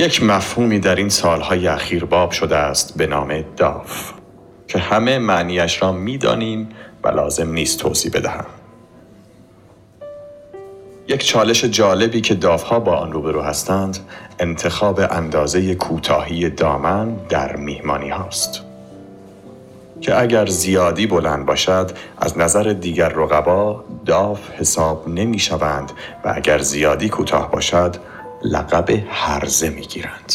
یک مفهومی در این سالهای اخیر باب شده است به نام داف که همه معنیش را می‌دانیم و لازم نیست توضیح بدهم. یک چالش جالبی که دافها با آن روبرو هستند انتخاب اندازه کوتاهی دامن در میهمانی هاست. که اگر زیادی بلند باشد از نظر دیگر رقبا داف حساب نمی شوند و اگر زیادی کوتاه باشد لقب هرزه می گیرند.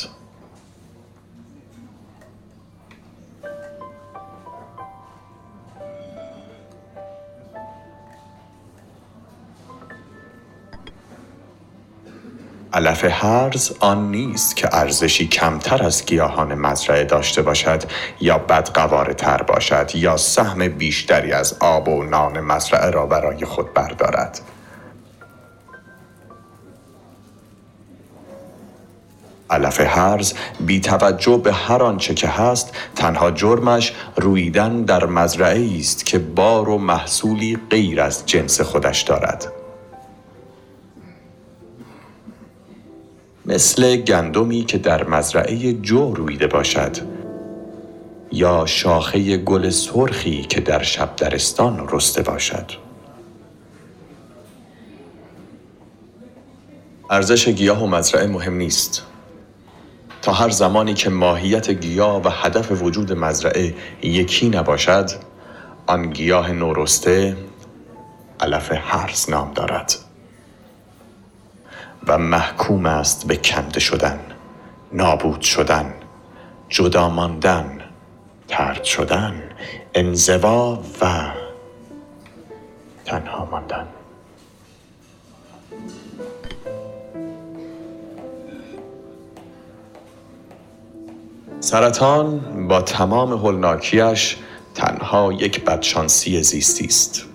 علف هرز آن نیست که ارزشی کمتر از گیاهان مزرعه داشته باشد یا بدقواره تر باشد یا سهم بیشتری از آب و نان مزرعه را برای خود بردارد. علف هرز بی توجه به هر آنچه که هست تنها جرمش رویدن در مزرعه است که بار و محصولی غیر از جنس خودش دارد. مثل گندمی که در مزرعه جو رویده باشد یا شاخه گل سرخی که در شب درستان رسته باشد. ارزش گیاه و مزرعه مهم نیست. تا هر زمانی که ماهیت گیاه و هدف وجود مزرعه یکی نباشد آن گیاه نورسته علف هرز نام دارد. و محکوم است به کنده شدن نابود شدن جدا ماندن ترد شدن انزوا و تنها ماندن. سرطان با تمام هولناکیش تنها یک بدشانسی زیستی است.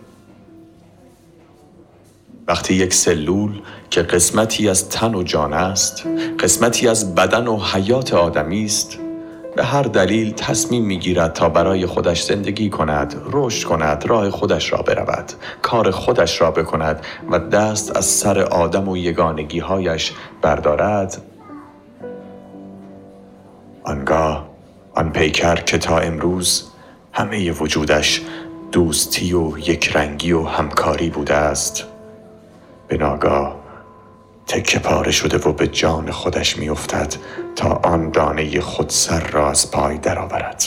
وقتی یک سلول که قسمتی از تن و جان است قسمتی از بدن و حیات آدمی است به هر دلیل تصمیم می‌گیرد تا برای خودش زندگی کند رشد کند راه خودش را برود کار خودش را بکند و دست از سر آدم و یگانگیهایش بردارد آنگاه آن پیکر که تا امروز همه وجودش دوستی و یکرنگی و همکاری بوده است به ناگاه تکه پاره شده و به جان خودش میافتد تا آن دانه خودسر را از پای درآورد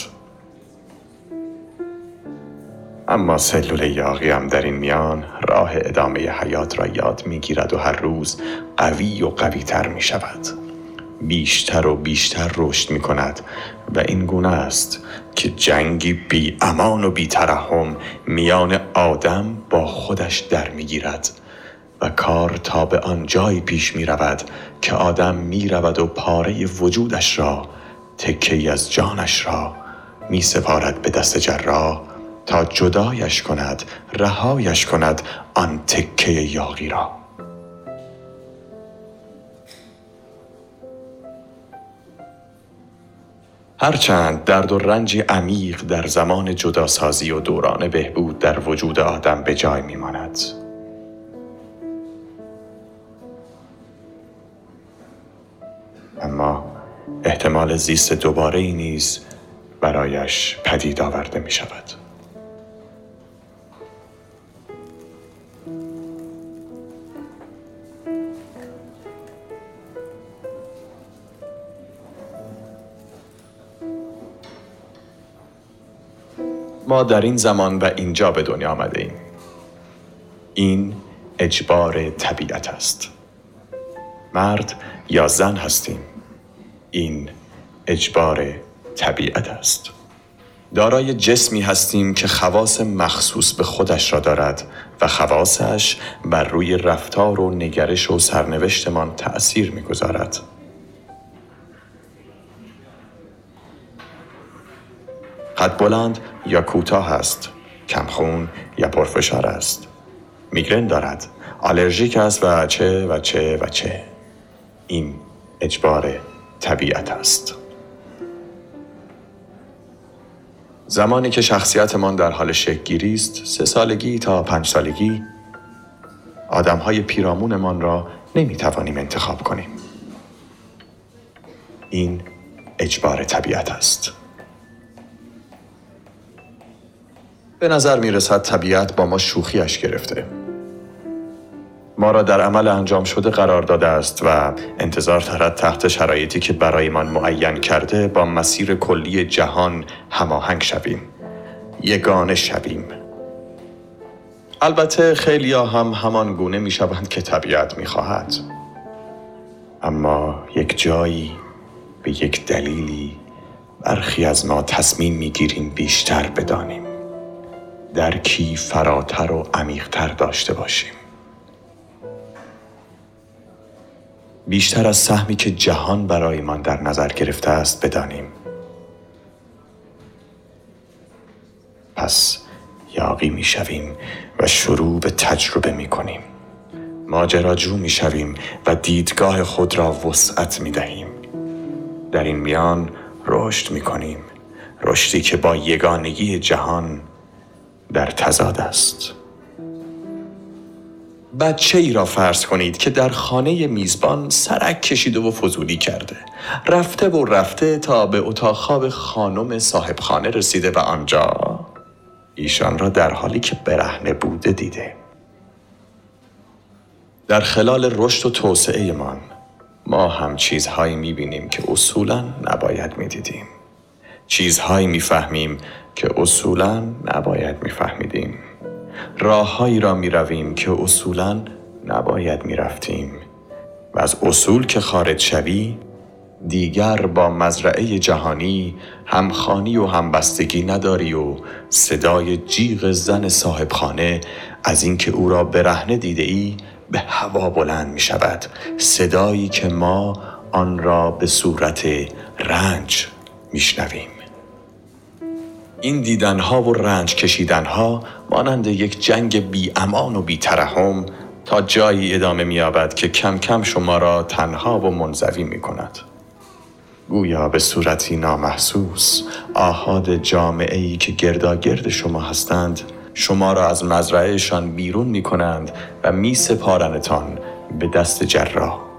اما سلول یاقی هم در این میان راه ادامه حیات را یاد می‌گیرد و هر روز قوی و قوی تر می شود. بیشتر و بیشتر رشد می کند و این گونه است که جنگی بی امان و بی ترحم میان آدم با خودش در می گیرد و کار تا به آن جایی پیش می رود که آدم می رود و پاره وجودش را تکه از جانش را می سپارد به دست جراح تا جدایش کند رهایش کند آن تکه یاقی را. هرچند درد و رنج عمیق در زمان جداسازی و دوران بهبود در وجود آدم به جای میماند اما احتمال زیست دوباره ای نیز برایش پدید آورده می شود. در این زمان و اینجا به دنیا آمده ایم. این اجبار طبیعت است. مرد یا زن هستیم. این اجبار طبیعت است دارای جسمی هستیم که خواص مخصوص به خودش را دارد و خواصش بر روی رفتار و نگرش و سرنوشتمان تأثیر می‌گذارد قد بلند یا کوتاه است کمخون یا پرفشار است. میگرن دارد آلرژیک است و چه و چه و چه. این اجبار طبیعت است. زمانی که شخصیتمان در حال شکلگیری است سه سالگی تا پنج سالگی آدم های پیرامونمان را نمی توانیم انتخاب کنیم. این اجبار طبیعت است. به نظر می رسد طبیعت با ما شوخیش گرفته. ما را در عمل انجام شده قرار داده است و انتظار دارد تحت شرایطی که برایمان معین کرده با مسیر کلی جهان هماهنگ شویم. یگانه شویم. البته خیلی هم همان گونه می شوند که طبیعت می خواهد اما یک جایی به یک دلیلی برخی از ما تصمیم می گیریم بیشتر بدانیم. درکی فراتر و عمیقتر داشته باشیم. بیشتر از سهمی که جهان برایمان در نظر گرفته است بدانیم. پس یاقی می شویم و شروع به تجربه می کنیم ماجراجو می شویم و دیدگاه خود را وسعت می دهیم در این میان رشد می کنیم رشدی که با یگانگی جهان در تضاد است. بچه ای را فرض کنید که در خانه میزبان سرک کشیده و فضولی کرده. رفته و رفته تا به اتاق خواب خانم صاحب خانه رسیده و آنجا ایشان را در حالی که برهنه بوده دیده. در خلال رشد و توسعه ما هم چیزهایی می‌بینیم که اصولا نباید می‌دیدیم. چیزهایی می‌فهمیم که اصولا نباید میفهمیدیم. راههایی را می رویم که اصولا نباید می رفتیم و از اصول که خارج شوی دیگر با مزرعه جهانی همخانی و همبستگی نداری و صدای جیغ زن صاحب خانه از اینکه او را برهنه دیده ای به هوا بلند می شود صدایی که ما آن را به صورت رنج میشنویم. این دیدنها و رنج کشیدنها مانند یک جنگ بی امان و بی ترحم تا جایی ادامه مییابد که کم کم شما را تنها و منزوی می کند. گویا به صورتی نامحسوس آهاد جامعه ای که گرداگرد شما هستند شما را از مزرعهشان بیرون می کنند و می سپارنتان به دست جراح.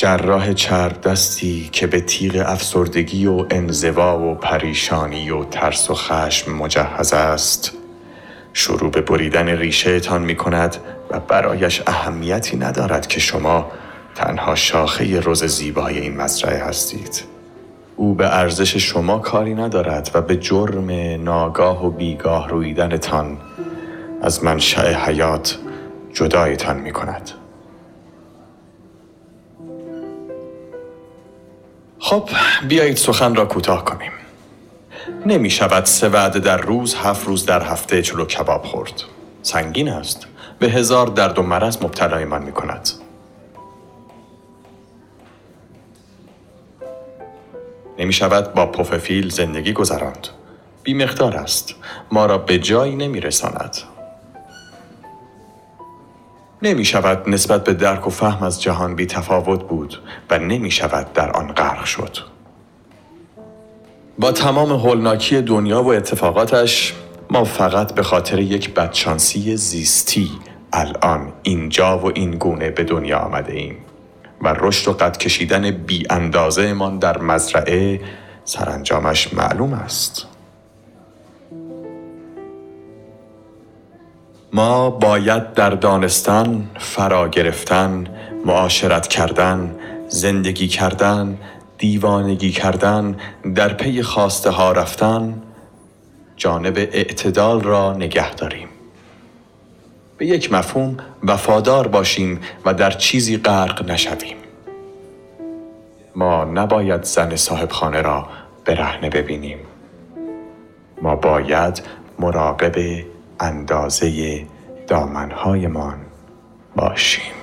جراح چرب دستی که به تیغ افسردگی و انزوا و پریشانی و ترس و خشم مجهز است. شروع به بریدن ریشه تان می کند و برایش اهمیتی ندارد که شما تنها شاخه روز زیبای این مزرعه هستید. او به ارزش شما کاری ندارد و به جرم ناگاه و بیگاه رویدنتان از منشأ حیات جدایتان می کند خب بیایید سخن را کوتاه کنیم. نمی شود سه وعده در روز هفت روز در هفته چلو کباب خورد. سنگین است. به هزار درد و مرض مبتلای من می کند نمی شود با پوففیل زندگی گذراند. بی مقدار است. ما را به جایی نمی رساند نمی شود نسبت به درک و فهم از جهان بی تفاوت بود و نمی شود در آن غرق شد. با تمام هولناکی دنیا و اتفاقاتش ما فقط به خاطر یک بدشانسی زیستی الان اینجا و این گونه به دنیا آمده ایم و رشد و قد کشیدن بی اندازه من در مزرعه سرانجامش معلوم است. ما باید در دانستن، فرا گرفتن، معاشرت کردن، زندگی کردن، دیوانگی کردن، در پی خواسته ها رفتن، جانب اعتدال را نگه داریم. به یک مفهوم وفادار باشیم و در چیزی غرق نشویم. ما نباید زن صاحب خانه را برهنه ببینیم ما باید مراقب اندازه دامنهایمان باشیم.